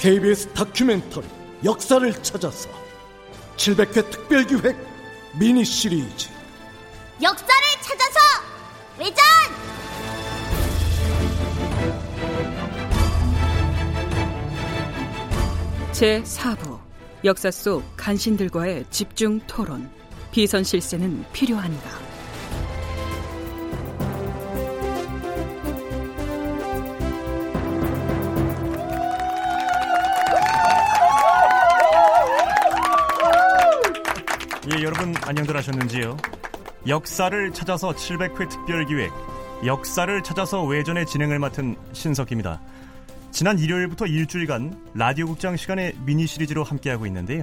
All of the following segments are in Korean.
KBS 다큐멘터리 역사를 찾아서 700회 특별기획 미니 시리즈. 역사를 찾아서 외전! 제4부 역사 속 간신들과의 집중 토론. 비선 실세는 필요한가 예, 여러분 안녕들 하셨는지요? 역사를 찾아서 700회 특별 기획 역사를 찾아서 외전의 진행을 맡은 신석기입니다. 지난 일요일부터 일주일간 라디오 극장 시간의 미니 시리즈로 함께하고 있는데요.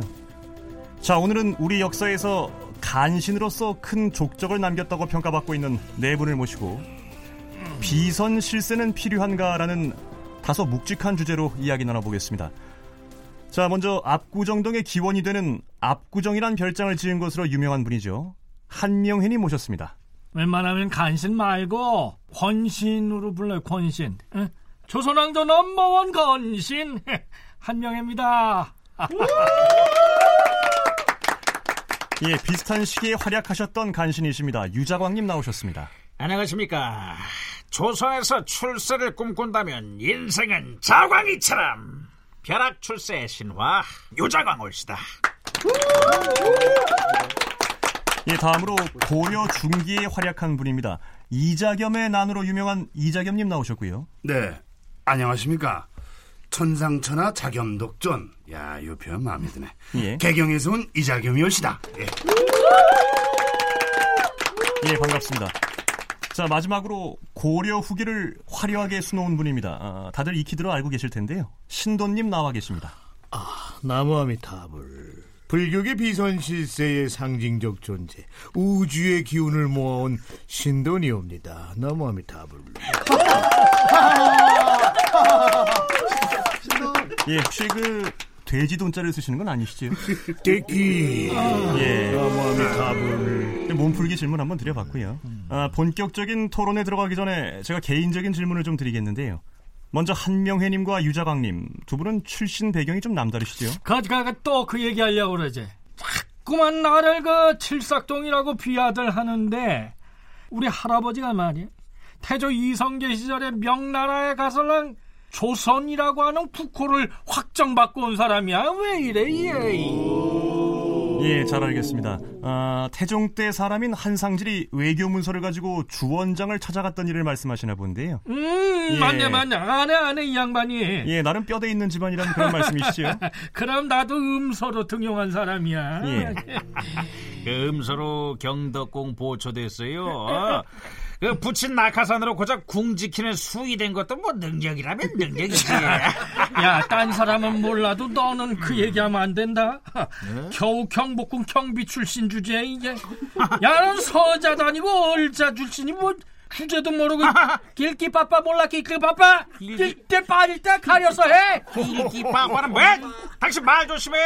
자, 오늘은 우리 역사에서 간신으로서 큰 족적을 남겼다고 평가받고 있는 네 분을 모시고 비선 실세는 필요한가라는 다소 묵직한 주제로 이야기 나눠보겠습니다. 자, 먼저 압구정동의 기원이 되는 압구정이란 별장을 지은 것으로 유명한 분이죠. 한명현이 모셨습니다. 웬만하면 간신 말고 권신으로 불러요 권신 에? 조선왕조 넘버원 건신 한명입니다 예, 비슷한 시기에 활약하셨던 간신이십니다. 유자광님 나오셨습니다. 안녕하십니까. 조선에서 출세를 꿈꾼다면 인생은 자광이처럼 벼락 출세의 신화 유자광 올시다. 예, 다음으로 고려 중기에 활약한 분입니다. 이자겸의 난으로 유명한 이자겸님 나오셨고요. 네, 안녕하십니까. 천상천하 자겸독존. 야, 이 표현 마음에 드네. 예. 개경에서 온 이자겸이오시다. 예. 예, 반갑습니다. 자, 마지막으로 고려 후기를 화려하게 수놓은 분입니다. 아, 다들 익히 들어 알고 계실 텐데요. 신도님 나와 계십니다. 나무아미타불 불교계 비선실세의 상징적 존재 우주의 기운을 모아온 신돈이옵니다 나무아미타불 예, 혹시 그 돼지 돈자를 쓰시는 건 아니시죠? 떼끼 예. 나무아미타불 몸풀기 질문 한번 드려봤고요. 아, 본격적인 토론에 들어가기 전에 제가 개인적인 질문을 좀 드리겠는데요. 먼저 한명회님과 유자광님 두 분은 출신 배경이 좀 남다르시죠? 가지가 또 그 얘기하려고 그러지 자꾸만 나를 그 칠삭동이라고 비하들 하는데 우리 할아버지가 말이야 태조 이성계 시절에 명나라에 가서는 조선이라고 하는 국호를 확정받고 온 사람이야 왜 이래 얘 예, 잘 알겠습니다. 아, 태종 때 사람인 한상질이 외교 문서를 가지고 주원장을 찾아갔던 일을 말씀하시나 본데요. 음 예. 맞네 맞네 안해 안해 이 양반이 예, 나름 뼈대 있는 집안이라는 그런 말씀이시죠? 그럼 나도 음서로 등용한 사람이야 예. 그 음서로 경덕궁 보초됐어요. 그 붙인 낙하산으로 고작 궁 지키는 수위된 것도 뭐 능력이라면 능력이지. 야, 딴 사람은 몰라도 너는 그 얘기하면 안 된다. 겨우 경복궁 경비 출신 주제에 이게. 야, 넌 서자 다니고 얼자 출신이 뭐 주제도 모르고 길기 바빠 몰라 길기 바빠 길때 빠질 때 가려서 해. 길기 빠빠는 뭐야? 당신 말 조심해.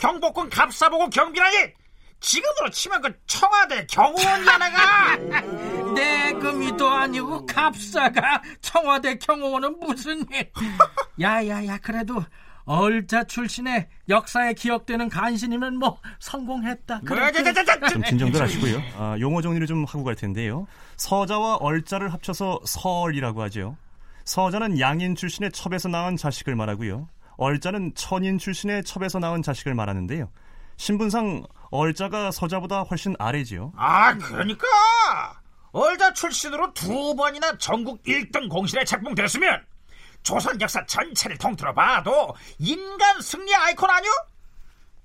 경복궁 갑사보고 경비라니. 지금으로 치면 그 청와대 경호원이야 내가. 내 금이도 아니고 갑사가 청와대 경호원은 무슨 일? 야야야 그래도 얼자 출신의 역사에 기억되는 간신이면 뭐 성공했다. 그래. 좀 진정들 하시고요. 아, 용어 정리를 좀 하고 갈 텐데요. 서자와 얼자를 합쳐서 서얼이라고 하죠. 서자는 양인 출신의 첩에서 낳은 자식을 말하고요. 얼자는 천인 출신의 첩에서 낳은 자식을 말하는데요. 신분상 얼자가 서자보다 훨씬 아래지요. 아 그러니까 얼자 출신으로 두 번이나 전국 1등 공신에 책봉됐으면 조선 역사 전체를 통틀어 봐도 인간 승리 아이콘 아니오?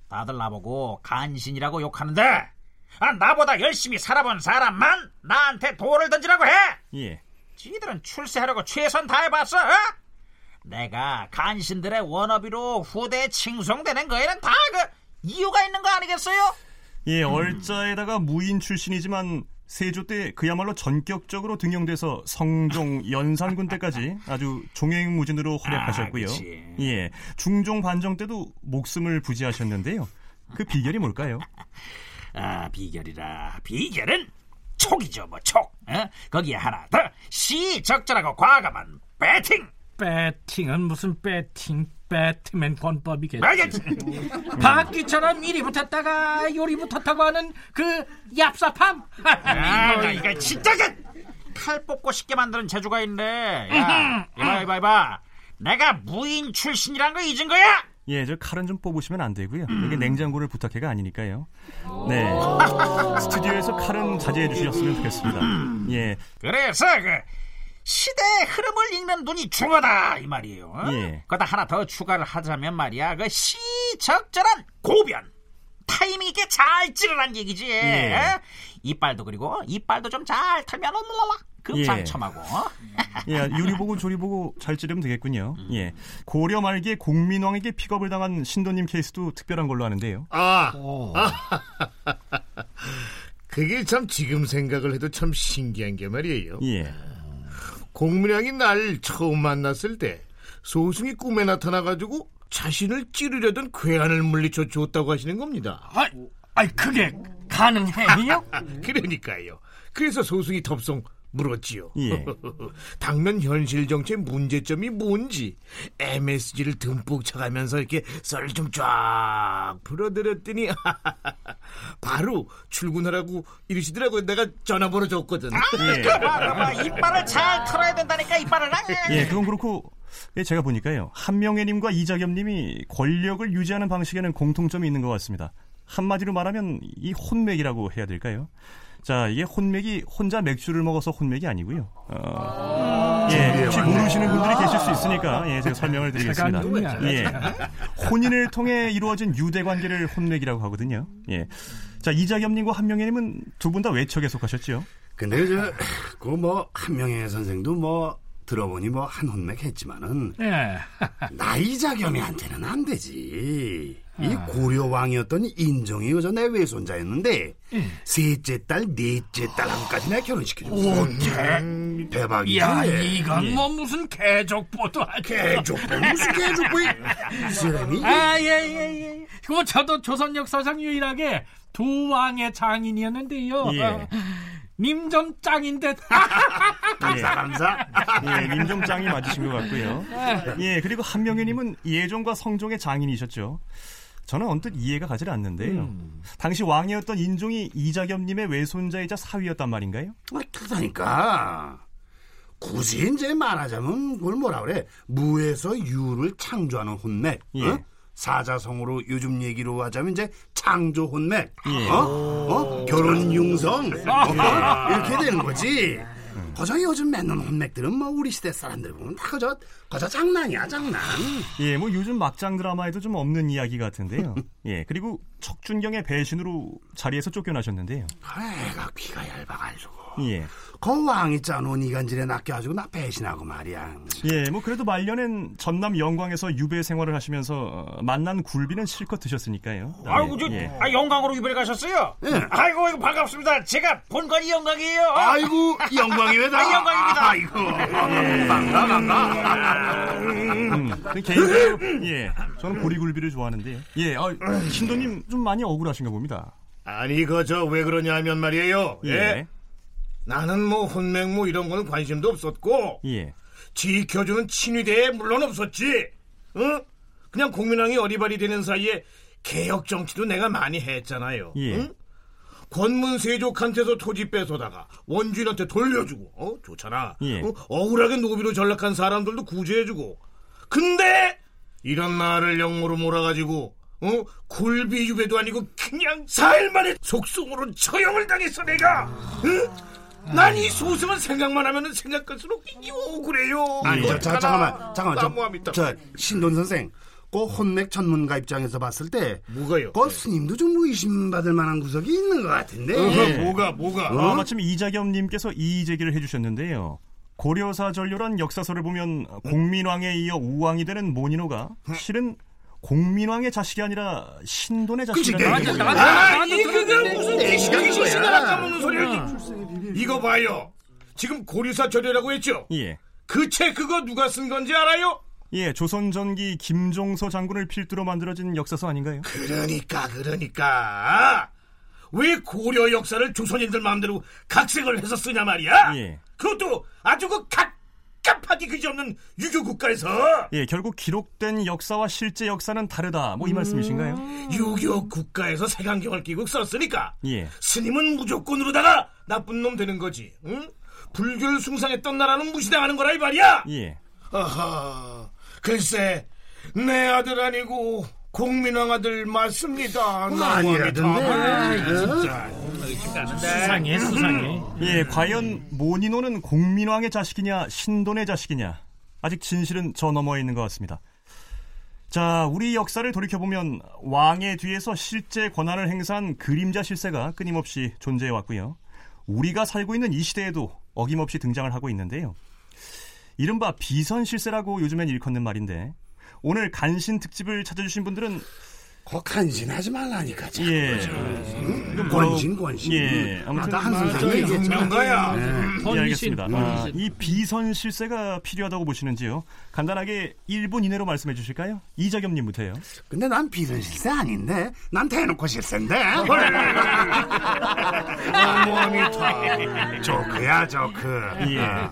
다들 나보고 간신이라고 욕하는데 아, 나보다 열심히 살아본 사람만 나한테 돌을 던지라고 해. 예. 지들은 출세하려고 최선 다해봤어. 어? 내가 간신들의 워너비로 후대에 칭송되는 거에는 다 그 이유가 있는 거 아니겠어요? 예, 얼자에다가 무인 출신이지만 세조 때 그야말로 전격적으로 등용돼서 성종, 연산군 때까지 아주 종횡무진으로 활약하셨고요. 아. 예, 중종 반정 때도 목숨을 부지하셨는데요. 그 비결이 뭘까요? 아 비결이라 비결은 촉이죠 뭐 촉. 어? 거기에 하나 더 시적절하고 과감한 배팅. 배팅은 무슨 배팅? 배트맨 권법이겠지. 알겠지? 박쥐처럼 이리 붙었다가 요리 붙었다고 하는 그 얍삽함. 아, 나 이거 진짜 그칼 뽑고 쉽게 만드는 재주가 있네. 야, 이봐, 이봐, 이봐. 내가 무인 출신이란 거 잊은 거야? 예, 저 칼은 좀 뽑으시면 안 되고요. 이게 냉장고를 부탁해가 아니니까요. 네. 스튜디오에서 칼은 자제해 주셨으면 좋겠습니다. 예. 그래서 그 시대의 흐름을 읽는 눈이 중요하다 이 말이에요. 어? 예. 거기다 하나 더 추가를 하자면 말이야. 그 시적절한 고변. 타이밍 있게 잘 찌르란 얘기지. 예. 어? 이빨도 그리고 이빨도 좀 잘 털면 올라라 금상첨하고. 어? 예, 요리 보고 조리 보고 잘 찌르면 되겠군요. 예. 고려 말기에 공민왕에게 픽업을 당한 신도님 케이스도 특별한 걸로 아는데요. 아, 그게 참 지금 생각을 해도 참 신기한 게 말이에요. 예. 공문양이 날 처음 만났을 때 소승이 꿈에 나타나가지고 자신을 찌르려던 괴한을 물리쳐 줬다고 하시는 겁니다. 아, 아이 그게 가능해요? 그러니까요. 그래서 소승이 덥석 물었지요. 예. 당면 현실 정치의 문제점이 뭔지 MSG를 듬뿍 쳐가면서 이렇게 썰좀쫙 풀어드렸더니 바로 출근하라고 이러시더라고요. 내가 전화번호 줬거든. 예. 봐봐, 봐. 이빨을 잘 털어야 된다니까 이빨을. 예, 그건 그렇고 예, 제가 보니까요. 한명애님과 이자겸님이 권력을 유지하는 방식에는 공통점이 있는 것 같습니다. 한마디로 말하면 이 혼맥이라고 해야 될까요? 자, 이게 혼맥이 혼자 맥주를 먹어서 혼맥이 아니고요. 어, 예, 혹시 모르시는 분들이 계실 수 있으니까 예, 제가 설명을 드리겠습니다. 예, 혼인을 통해 이루어진 유대 관계를 혼맥이라고 하거든요. 예, 자 이자겸님과 한명애님은 두 분 다 외척에 속하셨죠? 근데 저, 그 뭐, 한명혜 선생도 뭐, 들어보니 뭐, 한 혼맥 했지만은, 예. 나이자겸이한테는 안 되지. 이 고려 왕이었던 인종이 그저 내 외손자였는데, 셋째 딸, 넷째 딸한까지 내가 결혼시켜줬어. 음, 대박이지. 야, 이건 뭐 무슨 개족보도 아니 개족보, 무슨 개족보, 이 사람이. 아, 예, 예, 예. 그거 저도 조선 역사상 유일하게 두 왕의 장인이었는데요. 예. 님좀 짱인데. 감사, 감사. 예, 님종장이 맞으신 것 같고요. 예, 그리고 한명희님은 예종과 성종의 장인이셨죠. 저는 언뜻 이해가 가질 않는데요. 당시 왕이었던 인종이 이자겸님의 외손자이자 사위였단 말인가요? 아, 그러니까. 굳이 이제 말하자면 그걸 뭐라 그래 무에서 유를 창조하는 혼맥 예. 어? 사자성어로 요즘 얘기로 하자면 이제 창조 혼맥 예. 어? 어? 결혼 융성 어? 이렇게 되는 거지 거저 요즘 맺는 혼맥들은 뭐 우리 시대 사람들 보면 다 그저 거저 장난이야 장난 예, 뭐 요즘 막장 드라마에도 좀 없는 이야기 같은데요. 예, 그리고 척준경의 배신으로 자리에서 쫓겨나셨는데요. 그래 가 귀가 얇아가지고 예. 그 왕이 짜놓은 이간질에 낚여가지고 나 배신하고 말이야 예, 뭐 그래도 말년엔 전남 영광에서 유배 생활을 하시면서 어, 만난 굴비는 실컷 드셨으니까요. 아이고 저 예. 아, 영광으로 유배를 가셨어요? 예. 아이고 이거 반갑습니다. 제가 본관이 영광이에요. 아이고 영광이다 아, 영광입니다. 아이고 반가 반가 음, 그 개인적으로 예, 저는 보리굴비를 좋아하는데요. 예, 어, 신도님 좀 많이 억울하신가 봅니다. 아니 그저 왜 그러냐 하면 말이에요. 예, 예. 나는 뭐 혼맥 뭐 이런 거는 관심도 없었고 예, 지켜주는 친위대에 물론 없었지. 응? 그냥 공민왕이 어리바리 되는 사이에 개혁 정치도 내가 많이 했잖아요. 예. 응? 권문세족한테서 토지 뺏어다가 원주인한테 돌려주고, 어 좋잖아. 예. 어? 억울하게 노비로 전락한 사람들도 구제해주고. 근데 이런 나를 영모로 몰아가지고, 어 굴비 유배도 아니고 그냥 사일 만에 속성으로 처형을 당했어 내가. 응? 난 이 소승은 생각만 하면은 생각할수록 이 억울해요. 아니 저, 저, 잠깐만 잠깐만. 저, 저 신돈 선생 그 혼맥 전문가 입장에서 봤을 때 뭐가요? 그 스님도 좀 의심받을 만한 구석이 있는 것 같은데 어허, 뭐가 뭐가? 아, 마침 이자겸님께서 이의 제기를 해주셨는데요. 고려사 전료란 역사서를 보면 공민왕에 이어 우왕이 되는 모니노가 실은 공민왕의 자식이 아니라 신돈의 그치, 자식이라는 내 거죠. 나도- 아, 나도 이 그게. 무슨 내 시간인 거야. 시간을 까먹는 소리야. 이거 봐요. 지금 고리사 절이라고 했죠? 예. 그 책 그거 누가 쓴 건지 알아요? 예, 조선 전기 김종서 장군을 필두로 만들어진 역사서 아닌가요? 그러니까 그러니까 왜 고려 역사를 조선인들 마음대로 각색을 해서 쓰냐 말이야? 예. 그것도 아주 그 각 깝깝하기 그지없는 유교 국가에서 예, 결국 기록된 역사와 실제 역사는 다르다. 뭐이 말씀이신가요? 유교 국가에서 색안경을 끼고 썼으니까 예. 스님은 무조건으로다가 나쁜 놈 되는 거지. 응? 불교를 숭상했던 나라는 무시당하는 거라 이 말이야. 예. 아하, 글쎄 내 아들 아니고 공민왕 아들 맞습니다. 아니라던데. 진짜. 수상해 수상해. 예, 과연 모니노는 공민왕의 자식이냐, 신돈의 자식이냐. 아직 진실은 저 너머에 있는 것 같습니다. 자, 우리 역사를 돌이켜보면 왕의 뒤에서 실제 권한을 행사한 그림자 실세가 끊임없이 존재해 왔고요. 우리가 살고 있는 이 시대에도 어김없이 등장을 하고 있는데요. 이른바 비선 실세라고 요즘엔 일컫는 말인데 오늘 간신 특집을 찾아주신 분들은 거 간신하지 말라니까. 자꾸. 예, 응? 권신 권신. 예, 아무튼 아, 나 한숨 저기 쉬게. 분명가야. 예, 헌신, 알겠습니다. 아. 이 비선 실세가 필요하다고 보시는지요? 간단하게 1분 이내로 말씀해 주실까요? 이자겸님부터요. 근데 난 비선 실세 아닌데. 난 대놓고 실세인데. 나무아미타. 조크야 조크. 예. 아,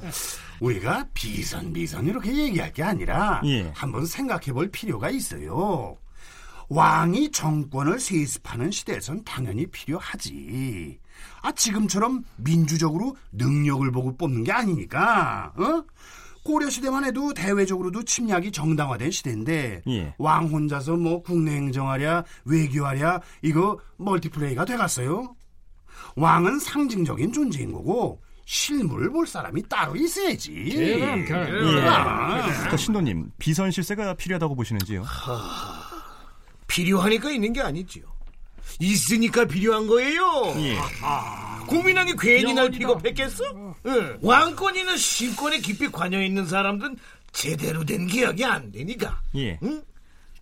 우리가 비선 비선 이렇게 얘기할 게 아니라 예. 한번 생각해 볼 필요가 있어요. 왕이 정권을 세습하는 시대에선 당연히 필요하지. 아 지금처럼 민주적으로 능력을 보고 뽑는 게 아니니까. 어? 고려 시대만 해도 대외적으로도 침략이 정당화된 시대인데 예. 왕 혼자서 뭐 국내 행정하랴 외교하랴 이거 멀티플레이가 돼갔어요. 왕은 상징적인 존재인 거고 실물을 볼 사람이 따로 있어야지. 계란, 계란. 예. 아. 자, 신도님, 비선 실세가 필요하다고 보시는지요? 필요하니까 있는 게 아니지요. 있으니까 필요한 거예요. 예. 국민왕이 괜히 날 영원이다. 픽업했겠어? 응. 왕권이나 신권에 깊이 관여 있는 사람들은 제대로 된 기억이 안 되니까. 예. 응?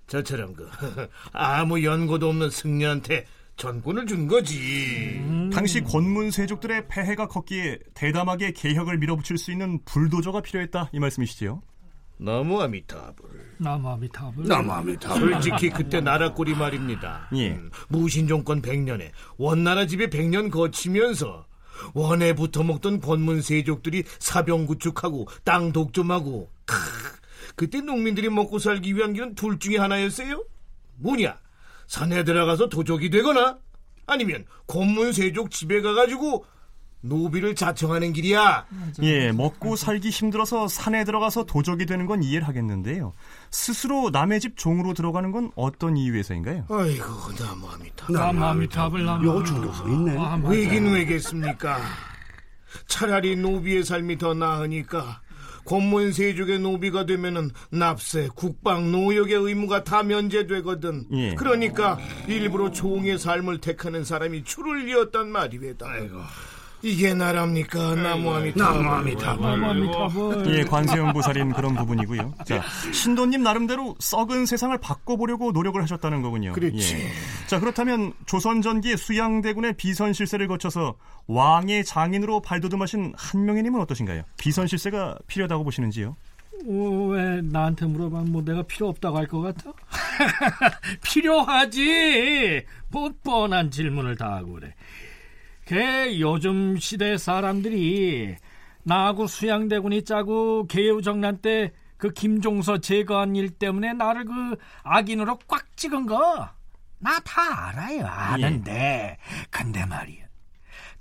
저처럼 그 아무 연고도 없는 승려한테 전권을 준 거지. 당시 권문 세족들의 폐해가 컸기에 대담하게 개혁을 밀어붙일 수 있는 불도저가 필요했다 이 말씀이시지요? 너무 아미타불. 나무아미타불. 너무합니다. 솔직히 그때 나라 꼴이 말입니다. 예. 음, 무신종권 100년에 원나라 집에 100년 거치면서 원에 붙어 먹던 권문 세족들이 사병 구축하고 땅 독점하고 크, 그때 농민들이 먹고 살기 위한 길은 둘 중에 하나였어요. 뭐냐? 산에 들어가서 도적이 되거나 아니면 권문 세족 집에 가가지고 노비를 자청하는 길이야. 예, 먹고 살기 힘들어서 산에 들어가서 도적이 되는 건 이해를 하겠는데요. 스스로 남의 집 종으로 들어가는 건 어떤 이유에서인가요? 아이고 나무합니다. 나무아미타불 나무. 요 중독성 있네. 아. 왜긴 왜겠습니까? 차라리 노비의 삶이 더 나으니까 권문 세족의 노비가 되면은 납세, 국방, 노역의 의무가 다 면제되거든. 예. 그러니까 일부러 종의 삶을 택하는 사람이 줄을 이었단 말이외다. 이 게 나랍니까? 나무아미타. 나무아미타. 나무아미타불. 예, 관세음 보살인 그런 부분이고요. 자, 신도님 나름대로 썩은 세상을 바꿔보려고 노력을 하셨다는 거군요. 그렇지. 예. 자, 그렇다면 조선 전기 수양대군의 비선 실세를 거쳐서 왕의 장인으로 발돋움하신 한명희님은 어떠신가요? 비선 실세가 필요하다고 보시는지요? 어, 왜 나한테 물어봐면 뭐 내가 필요 없다고 할 것 같아? 필요하지. 뭐 뻔한 질문을 다 하고 그래. 걔 요즘 시대 사람들이 나하고 수양대군이 짜고 계유정난 때 그 김종서 제거한 일 때문에 나를 그 악인으로 꽉 찍은 거 나 다 알아요 아는데 근데 말이야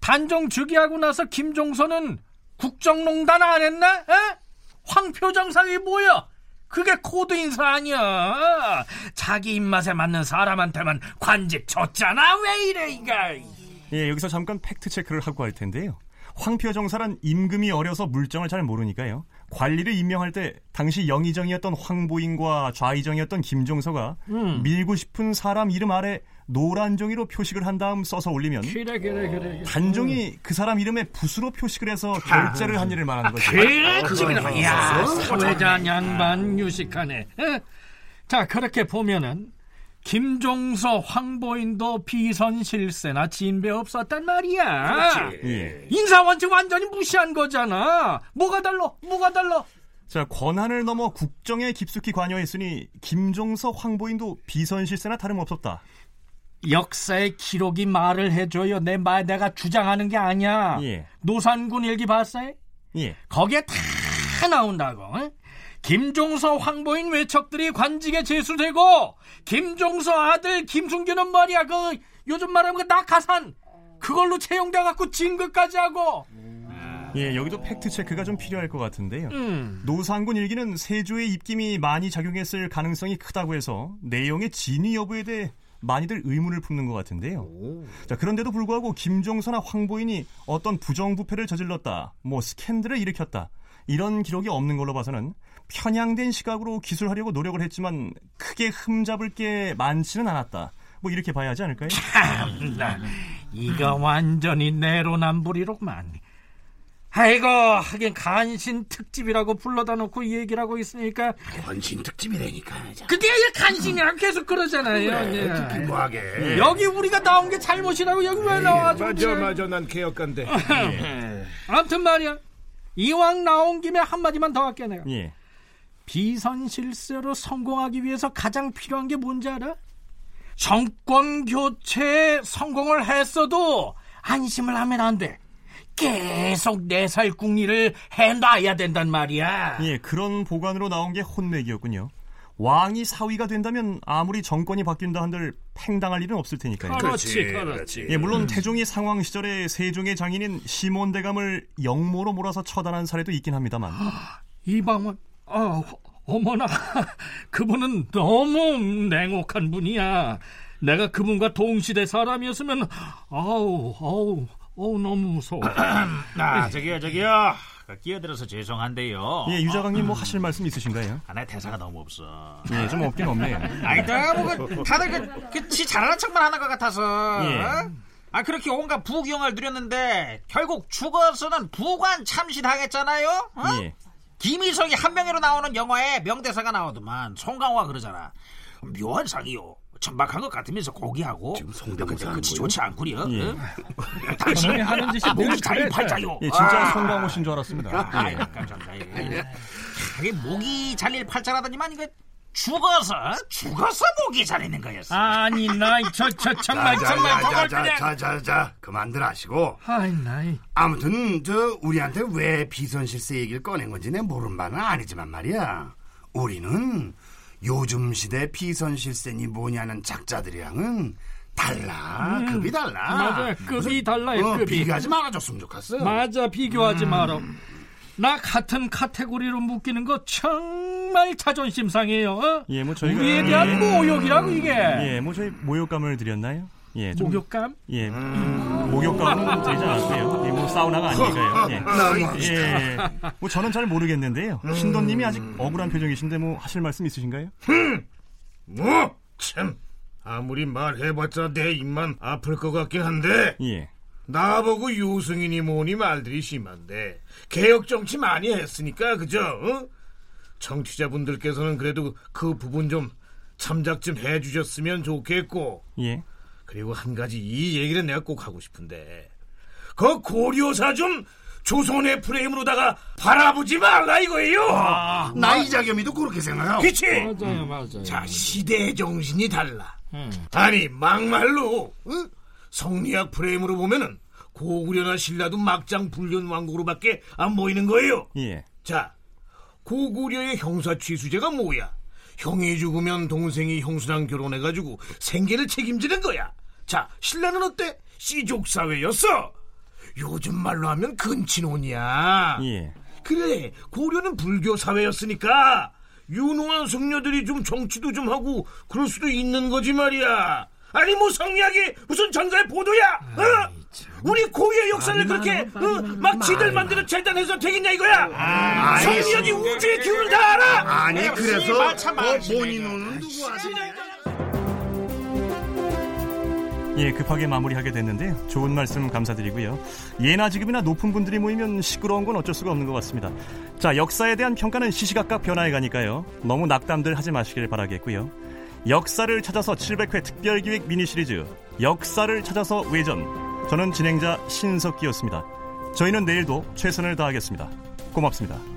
단종 즉위하고 나서 김종서는 국정농단 안 했나? 에? 황표정사가 뭐야? 그게 코드 인사 아니야. 자기 입맛에 맞는 사람한테만 관직 줬잖아. 왜 이래 이가? 예, 여기서 잠깐 팩트 체크를 하고 할 텐데요. 황표 정사란 임금이 어려서 물정을 잘 모르니까요. 관리를 임명할 때 당시 영의정이었던 황보인과 좌의정이었던 김종서가 밀고 싶은 사람 이름 아래 노란 종이로 표식을 한 다음 써서 올리면 그래 그래 그래. 단종이 그 사람 이름에 붓으로 표식을 해서 결제를 한 일을 말하는 거죠. 그렇지 그래. 야 사회자 양반 유식하네. 에? 자 그렇게 보면은 김종서 황보인도 비선실세나 진배 없었단 말이야. 예. 인사 원칙 완전히 무시한 거잖아. 뭐가 달라? 뭐가 달라? 자, 권한을 넘어 국정에 깊숙이 관여했으니 김종서 황보인도 비선실세나 다름없었다. 역사의 기록이 말을 해줘요. 내 말 내가 주장하는 게 아니야. 예. 노산군 일기 봤어요? 예. 거기에 다다 나온다고. 어? 김종서 황보인 외척들이 관직에 제수되고 김종서 아들 김순규는 말이야 그 요즘 말하면 그 낙하산 그걸로 채용돼 갖고 진급까지 하고 예, 여기도 팩트 체크가 좀 필요할 것 같은데요. 음. 노상군 일기는 세조의 입김이 많이 작용했을 가능성이 크다고 해서 내용의 진위 여부에 대해 많이들 의문을 품는 것 같은데요. 자, 그런데도 불구하고 김종서나 황보인이 어떤 부정부패를 저질렀다, 뭐 스캔들을 일으켰다, 이런 기록이 없는 걸로 봐서는 편향된 시각으로 기술하려고 노력을 했지만 크게 흠잡을 게 많지는 않았다. 뭐 이렇게 봐야 하지 않을까요? 참나 이거 완전히 내로남불이로만 아이고 하긴 간신 특집이라고 불러다 놓고 이 얘기를 하고 있으니까 원신 특집이라니까. 그게 간신이라고 계속 그러잖아요 예. 특히 뭐하게. 여기 우리가 나온 게 잘못이라고 여기 왜 나와가지고 맞아 그래. 맞아 난 개혁가인데 아무튼 말이야 이왕 나온 김에 한마디만 더 할게 내가 예. 비선 실세로 성공하기 위해서 가장 필요한 게 뭔지 알아? 정권 교체에 성공을 했어도 안심을 하면 안 돼. 계속 내살 궁리를 해놔야 된단 말이야. 예, 그런 보관으로 나온 게 혼맥이었군요. 왕이 사위가 된다면 아무리 정권이 바뀐다 한들 팽당할 일은 없을 테니까요. 그렇지, 그렇지. 예, 물론 태종이 상황 시절에 세종의 장인인 시몬 대감을 영모로 몰아서 처단한 사례도 있긴 합니다만 이방원, 아, 어머나, 그분은 너무 냉혹한 분이야. 내가 그분과 동시대 사람이었으면, 아우, 아우, 어우, 너무 무서워. 아 저기요 저기요 그 끼어들어서 죄송한데요 예, 유자강님 뭐 하실 말씀 있으신가요? 아, 나 대사가 너무 없어 예, 좀 없긴 없네요. 아니 너무 그, 다들 그, 그, 지 잘하는 척만 하는 것 같아서 예. 어? 아 그렇게 온갖 부경을 누렸는데 결국 죽어서는 부관 참시당했잖아요 어? 예. 김희석이 한 명으로 나오는 영화에 명대사가 나오더만 송강호가 그러잖아 묘한 상이요 천박한 것 같으면서 고귀하고 지금 성대모사 끝이 좋지 않구려 예. 어? 당신이 하는 짓이 목이 잘린 잘해. 팔자요 예, 진짜 아. 송강호신 줄 알았습니다. 아, 예. 감사합니다. 예. 이게 목이 잘릴 팔자라더니만 이거 죽어서 죽어서 목이 잘리는 거였어. 아니, 나, 저, 저, 정말, 정말, 정말 그냥. 자자자자자 그만들 하시고 아이, 나이. 아무튼 저 우리한테 왜 비선 실세 얘기를 꺼낸 건지 내 모르는 바는 아니지만 말이야 우리는 요즘 시대 비선 실세니 뭐냐는 작자들이랑은 달라 급이 달라 맞아요. 급이 달라요, 어, 급이. 비교하지 말아줬으면 좋겠어 맞아 비교하지 마라 나 같은 카테고리로 묶이는 거 정말 자존심 상해요 어? 예, 뭐 저희가 우리에 대한 모욕이라고 이게 예, 뭐 저희 모욕감을 드렸나요? 예, 좀 목욕감? 예, 목욕감은 되지 않았고요. 예, 뭐 사우나가 아니니까요. 예. 예, 뭐 저는 잘 모르겠는데요. 신도님이 아직 억울한 표정이신데 뭐 하실 말씀 있으신가요? 뭐참 아무리 말해봤자 내 입만 아플 것 같긴 한데 예, 나보고 유승인이 뭐니 말들이 심한데 개혁 정치 많이 했으니까 그죠? 어? 정치자분들께서는 그래도 그 부분 좀 참작 좀 해주셨으면 좋겠고 예. 그리고 한 가지 이 얘기는 내가 꼭 하고 싶은데 그 고려사 좀 조선의 프레임으로다가 바라보지 말라 이거예요. 나 이자겸이도 그렇게 생각하고 그치? 맞아요 맞아요 자 시대의 정신이 달라. 아니 막말로 어? 성리학 프레임으로 보면은 고구려나 신라도 막장 불륜 왕국으로밖에 안 보이는 거예요. 예. 자 고구려의 형사 취수제가 뭐야? 형이 죽으면 동생이 형수랑 결혼해가지고 생계를 책임지는 거야. 자 신라는 어때? 씨족 사회였어. 요즘 말로 하면 근친혼이야. 예. 그래 고려는 불교 사회였으니까 유능한 승려들이 좀 정치도 좀 하고 그럴 수도 있는 거지 말이야 아니 뭐 성리학이 무슨 전자의 보도야 어? 우리 고유의 역사를 그렇게 어? 막 지들 만들어 재단해서 되겠냐 이거야 성리학이 우주의 기운을 다 알아 아니 그래서. 본인은 누구 아시냐 예, 급하게 마무리하게 됐는데요. 좋은 말씀 감사드리고요. 예나 지금이나 높은 분들이 모이면 시끄러운 건 어쩔 수가 없는 것 같습니다. 자, 역사에 대한 평가는 시시각각 변화해 가니까요. 너무 낙담들 하지 마시길 바라겠고요. 역사를 찾아서 700회 특별기획 미니 시리즈 역사를 찾아서 외전. 저는 진행자 신석기였습니다. 저희는 내일도 최선을 다하겠습니다. 고맙습니다.